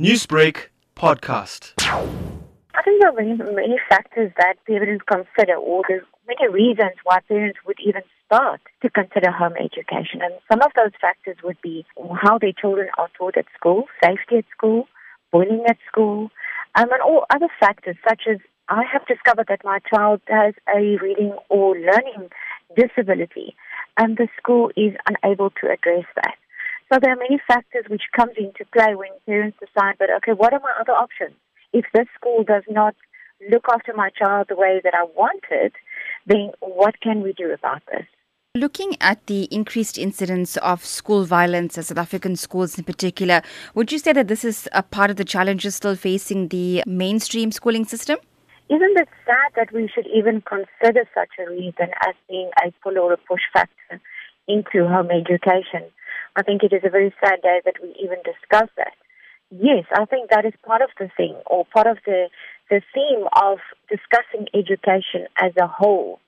Newsbreak podcast. I think there are many, factors that parents consider, or there's many reasons why parents would even start to consider home education. And some of those factors would be how their children are taught at school, safety at school, bullying at school, um, and all other factors such as I have discovered that my child has a reading or learning disability, and the school is unable to address that. So there are many factors which comes into play when parents decide, but okay, what are my other options? If this school does not look after my child the way that I wanted, then what can we do about this? Looking at the increased incidence of school violence at South African schools in particular, would you say that this is a part of the challenges still facing the mainstream schooling system? Isn't it sad that we should even consider such a reason as being a pull or a push factor into home education? I think it is a very sad day that we even discuss that. Yes, I think that is part of the thing or part of the, the theme of discussing education as a whole.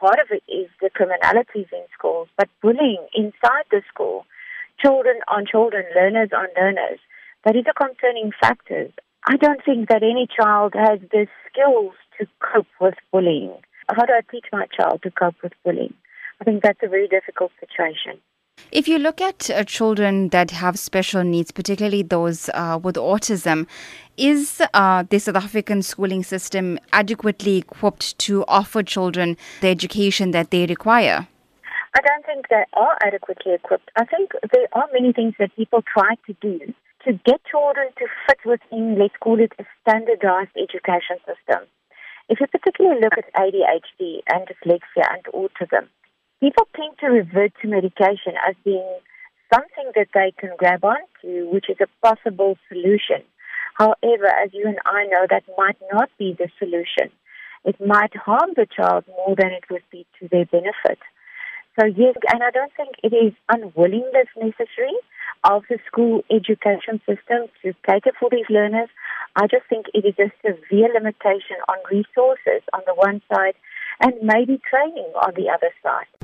Part of it is the criminalities in schools, but bullying inside the school, children on children, learners on learners, that is a concerning factor. I don't think that any child has the skills to cope with bullying. How do I teach my child to cope with bullying? I think that's a very difficult situation. If you look at uh, children that have special needs, particularly those uh, with autism, is uh, the South African schooling system adequately equipped to offer children the education that they require? I don't think they are adequately equipped. I think there are many things that people try to do to get children to fit within, let's call it a standardized education system. If you particularly look at ADHD and dyslexia and autism, people tend to revert to medication as being something that they can grab onto, which is a possible solution. However, as you and I know, that might not be the solution. It might harm the child more than it would be to their benefit. So yes, and I don't think it is unwillingness necessary of the school education system to cater for these learners. I just think it is a severe limitation on resources on the one side and maybe training on the other side.